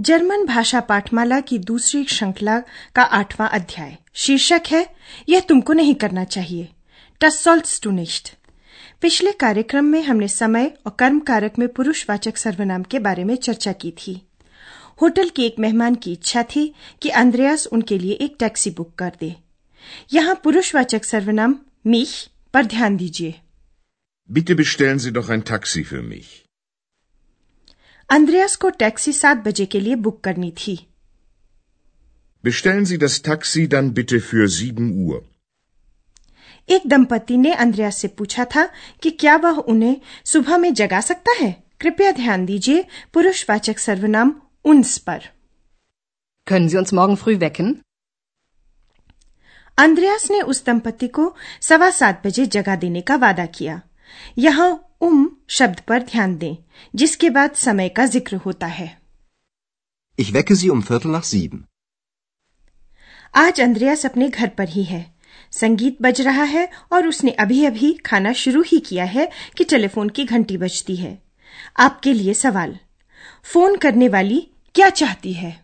German भाषा पाठमाला की दूसरी श्रृंखला का आठवां अध्याय। शीर्षक है, यह तुमको नहीं करना चाहिए। Nicht. पिछले कार्यक्रम में हमने समय और कर्म कारक में पुरुषवाचक सर्वनाम के बारे में चर्चा की थी। होटल के एक मेहमान की इच्छा थी कि अंद्रयास उनके लिए एक टैक्सी बुक कर दे। यहाँ पुरुषवाचक सर्वनाम, mich, पर ध्यान दीजिए। Bitte bestellen Sie doch ein Taxi für mich. अंद्रयास को टैक्सी सात बजे के लिए बुक करनी थी Bestellen Sie das Taxi dann bitte für 7 Uhr. एक दंपति ने अंद्रयास से पूछा था कि क्या वह उन्हें सुबह में जगा सकता है कृपया ध्यान दीजिए पुरुषवाचक सर्वनाम उन्स पर Können Sie uns morgen früh wecken? अंद्रयास ने उस दंपति को सवा सात बजे जगा देने का वादा किया यहाँ उम शब्द पर ध्यान दें जिसके बाद समय का ज़िक्र होता है। Ich wecke Sie um Viertel nach sieben. आज अंद्रयास अपने घर पर ही है। संगीत बज रहा है और उसने अभी अभी खाना शुरू ही किया है कि टेलीफोन की घंटी बजती है। आपके लिए सवाल फ़ोन करने वाली क्या चाहती है?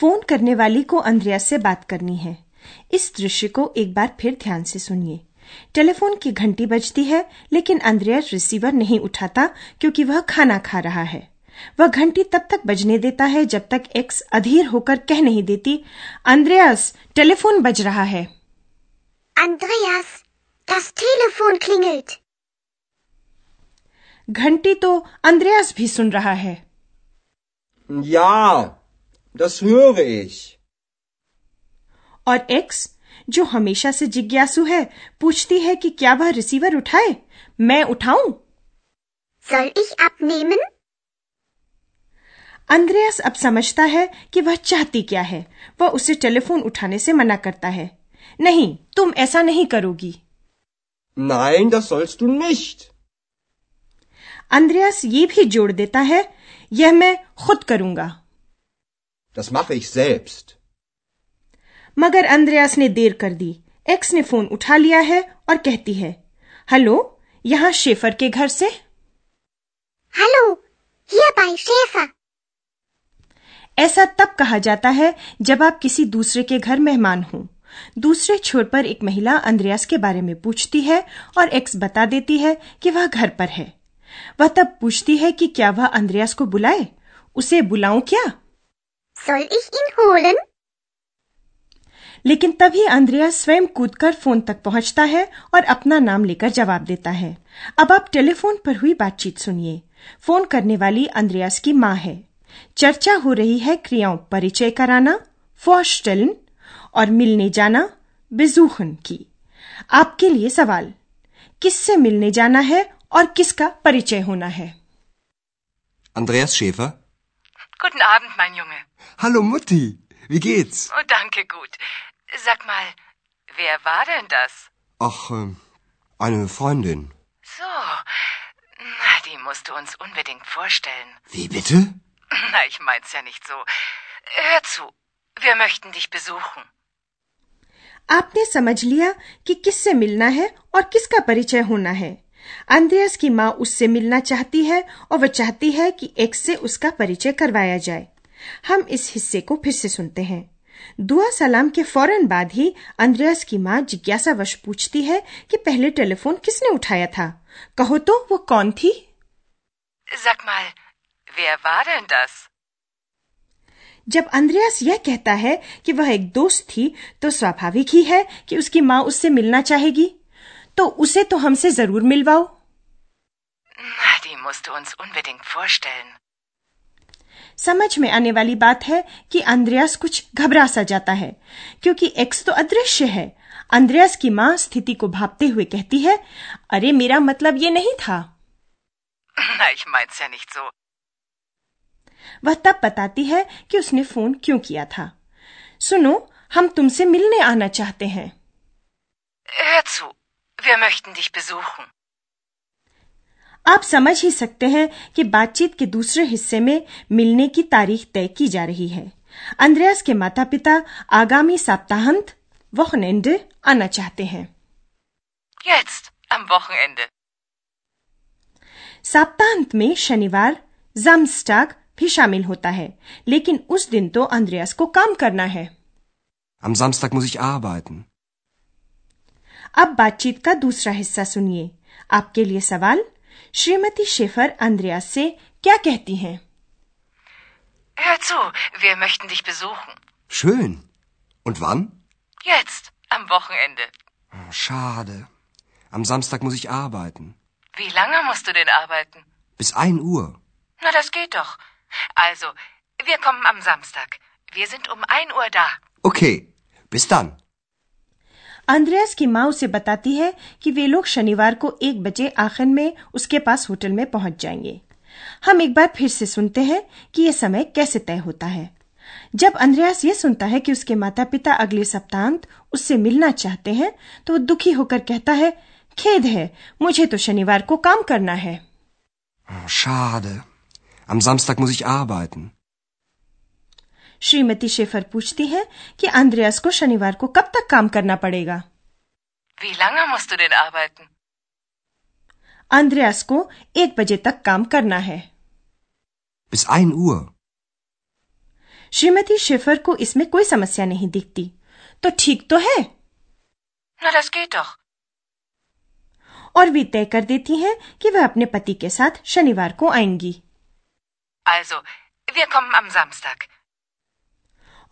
Phone करने वाली को अंद्रयास से बात करनी है। इस दृश्य को एक बार फिर ध्यान से सुनिए। टेलीफोन की घंटी बजती है लेकिन अंद्रयास रिसीवर नहीं उठाता क्योंकि वह खाना खा रहा है। वह घंटी तब तक बजने देता है जब तक एक्स अधीर होकर कह नहीं देती अंद्रयास टेलीफोन बज रहा है। Andreas, das Telefon klingelt. घंटी तो अंद्रयास भी सुन रहा है। Ja, das höre ich. और एक्स जो हमेशा से जिज्ञासु है पूछती है कि क्या वह रिसीवर उठाए मैं उठाऊं Soll ich abnehmen? अंद्रयास अब समझता है कि वह चाहती क्या है वह उसे टेलीफोन उठाने से मना करता है नहीं तुम ऐसा नहीं करोगी Nein, das sollst du nicht. अंद्रयास ये भी जोड़ देता है यह मैं खुद करूँगा Das mache ich selbst. मगर अंद्रयास ने देर कर दी। एक्स ने फ़ोन उठा लिया है और कहती है हेलो यहाँ शेफर के घर से? Hello bei Schäfer. ऐसा तब कहा जाता है जब आप किसी दूसरे के घर मेहमान हों। दूसरे छोर पर एक महिला अंद्रयास के बारे में पूछती है और एक्स बता देती है कि वह घर पर है। वह तब पूछती है कि क्या वह अंद्रयास को बुलाए? उसे बुलाऊं क्या? Soll ich ihn holen? लेकिन तभी अंद्रयास स्वयं कूदकर फ़ोन तक पहुँचता है और अपना नाम लेकर जवाब देता है अब आप टेलीफोन पर हुई बातचीत सुनिए फ़ोन करने वाली अंद्रयास की माँ है चर्चा हो रही है क्रियाओं परिचय कराना फॉस्टेलन और मिलने जाना बेजूहन की आपके लिए सवाल किससे मिलने जाना है और किसका परिचय होना है Andreas Schäfer. Guten Abend, mein Junge. Hallo Mutti. Wie geht's? Oh, danke, gut. Sag mal, wer war denn das? Ach, ähm, eine Freundin. So, na, die musst du uns unbedingt vorstellen. Wie bitte? Na, ich mein's ja nicht so. Hör zu, wir möchten dich besuchen. आपने समझ लिया कि किससे मिलना है और किसका परिचय होना है अंद्रयास की माँ उससे मिलना चाहती है और वह चाहती है कि एक्स से उसका परिचय करवाया जाए। हम इस हिस्से को फिर से सुनते हैं। दुआ सलाम के फ़ौरन बाद ही अंद्रयास की माँ जिज्ञासावश पूछती है कि पहले टेलीफोन किसने उठाया था? कहो तो वो कौन थी? Sag mal, wer war denn das? जब अंद्रयास यह कहता है कि वह एक दोस्त थी तो स्वाभाविक ही है कि उसकी माँ उससे मिलना चाहेगी। तो उसे तो हमसे ज़रूर मिलवाओ। Na, die musst du uns unbedingt vorstellen. समझ में आने वाली बात है कि अंद्रयास कुछ घबरा सा जाता है क्योंकि एक्स तो अदृश्य है। अंद्रयास की माँ स्थिति को भापते हुए कहती है अरे मेरा मतलब ये नहीं था। Na, ich mein's ja nicht so. वह तब बताती है कि उसने फ़ोन क्यों किया था। सुनो हम तुमसे मिलने आना चाहते हैं। Wir möchten dich besuchen. आप समझ ही सकते हैं कि बातचीत के दूसरे हिस्से में मिलने की तारीख तय की जा रही है अंद्रयास के माता पिता आगामी सप्ताहांत वॉकनेंडे आना चाहते हैं Jetzt, am Wochenende. सप्ताहांत में शनिवार जमस्टाग भी शामिल होता है लेकिन उस दिन तो अंद्रयास को काम करना है Am Samstag muss ich arbeiten. अब बातचीत का दूसरा हिस्सा सुनिए आपके लिए सवाल श्रीमती शेफर अंद्रयास से क्या कहती हैं Hör zu, wir möchten dich besuchen. Schön. Und wann? Jetzt, am Wochenende. Oh, Schade. Am Samstag muss ich arbeiten. Wie lange musst du denn arbeiten? Bis 1 Uhr. Na, das geht doch. Also, wir kommen am Samstag. Wir sind um 1 Uhr da. Okay. Bis dann. अंद्रयास की माँ उसे बताती है कि वे लोग शनिवार को एक बजे आखिर में उसके पास होटल में पहुँच जाएँगे हम एक बार फिर से सुनते हैं कि यह समय कैसे तय होता है जब अंद्रयास ये सुनता है कि उसके माता पिता अगले सप्तांत उससे मिलना चाहते हैं तो वो दुखी होकर कहता है खेद है मुझे तो शनिवार को काम करना है Oh, schade. Am Samstag muss ich arbeiten. श्रीमती शेफर पूछती है कि अंद्रयास को शनिवार को कब तक काम करना पड़ेगा Wie lange musst du denn arbeiten? अंद्रयास को एक बजे तक काम करना है Bis 1 Uhr. श्रीमती शेफर को इसमें कोई समस्या नहीं दिखती तो ठीक तो है Na, das geht doch. और वे तय कर देती हैं कि वह अपने पति के साथ शनिवार को आएँगी Also, wir kommen am Samstag.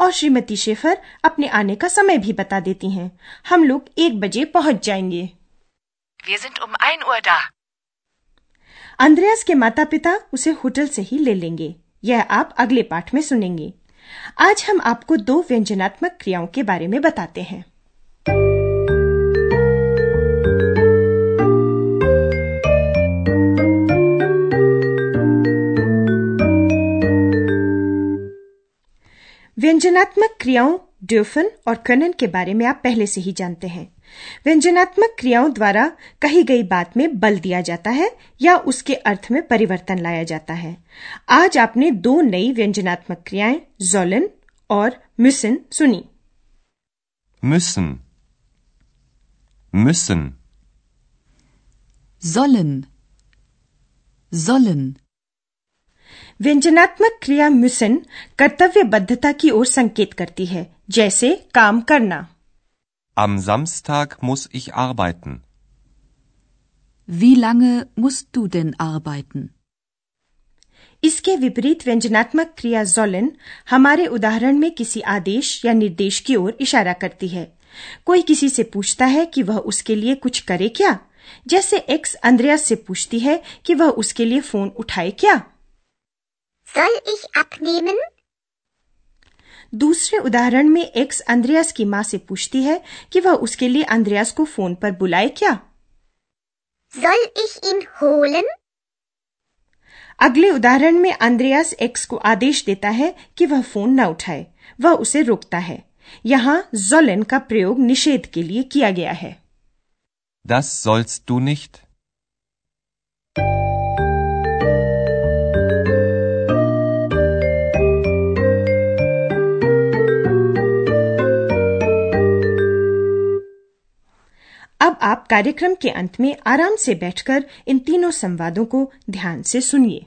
और श्रीमती शेफर अपने आने का समय भी बता देती हैं। हम लोग एक बजे पहुँच जाएँगे। Wir sind um 1 Uhr da. अंद्रयास के माता पिता उसे होटल से ही ले लेंगे। यह आप अगले पाठ में सुनेंगे। आज हम आपको दो व्यंजनात्मक क्रियाओं के बारे में बताते हैं। व्यंजनात्मक क्रियाओं ड्यूफन और कनन के बारे में आप पहले से ही जानते हैं। व्यंजनात्मक क्रियाओं द्वारा कही गई बात में बल दिया जाता है या उसके अर्थ में परिवर्तन लाया जाता है। आज आपने दो नई व्यंजनात्मक क्रियाएँ जोलन और मिसन सुनी। müssen müssen sollen, sollen, व्यंजनात्मक क्रिया मिसन कर्तव्यबद्धता की ओर संकेत करती है जैसे काम करना Am Samstag muss ich arbeiten. Wie lange musst du denn arbeiten? इसके विपरीत व्यंजनात्मक क्रिया जोलन हमारे उदाहरण में किसी आदेश या निर्देश की ओर इशारा करती है कोई किसी से पूछता है कि वह उसके लिए कुछ करे क्या जैसे एक्स अंद्रयास से पूछती है कि वह उसके लिए फ़ोन उठाए क्या Soll ich abnehmen? दूसरे उदाहरण में एक्स अंद्रयास की माँ से पूछती है कि वह उसके लिए अंद्रयास को फ़ोन पर बुलाए क्या Soll ich ihn holen? अगले उदाहरण में अंद्रयास एक्स को आदेश देता है कि वह फ़ोन न उठाए वह उसे रोकता है यहाँ जोलन का प्रयोग निषेध के लिए किया गया है Das sollst du nicht. आप कार्यक्रम के अंत में आराम से बैठकर इन तीनों संवादों को ध्यान से सुनिए।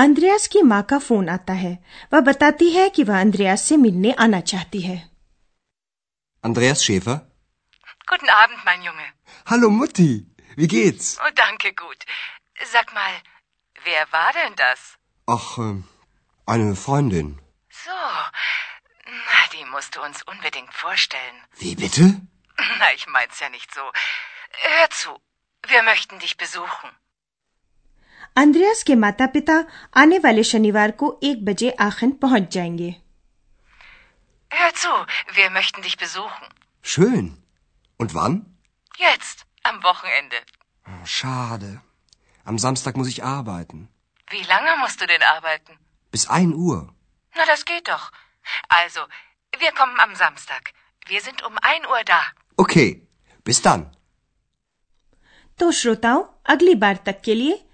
अंद्रयास की माँ का फोन आता है वह बताती है कि वह अंद्रयास से मिलने आना चाहती है Andreas Schäfer? Guten Abend, mein Junge. Hallo Mutti, wie geht's? Oh, danke, gut. Sag mal, wer war denn das? Ach, ähm, eine Freundin. So, na, die musst du uns unbedingt vorstellen. Wie bitte? Na, ich mein's ja nicht so. Hör zu, wir möchten dich besuchen. अंद्रयास के माता पिता आने वाले शनिवार को एक बजे आखिन पहुंच जाएंगे Hör zu, wir möchten dich besuchen. Schön. Und wann? Jetzt, am Wochenende. Oh, schade. Am Samstag muss ich arbeiten. Wie lange musst du denn arbeiten? Bis 1 Uhr. Na, das geht doch. Also, wir kommen am Samstag. Wir sind um 1 Uhr da. Okay, bis dann. तो श्रोताओं अगली बार तक के लिए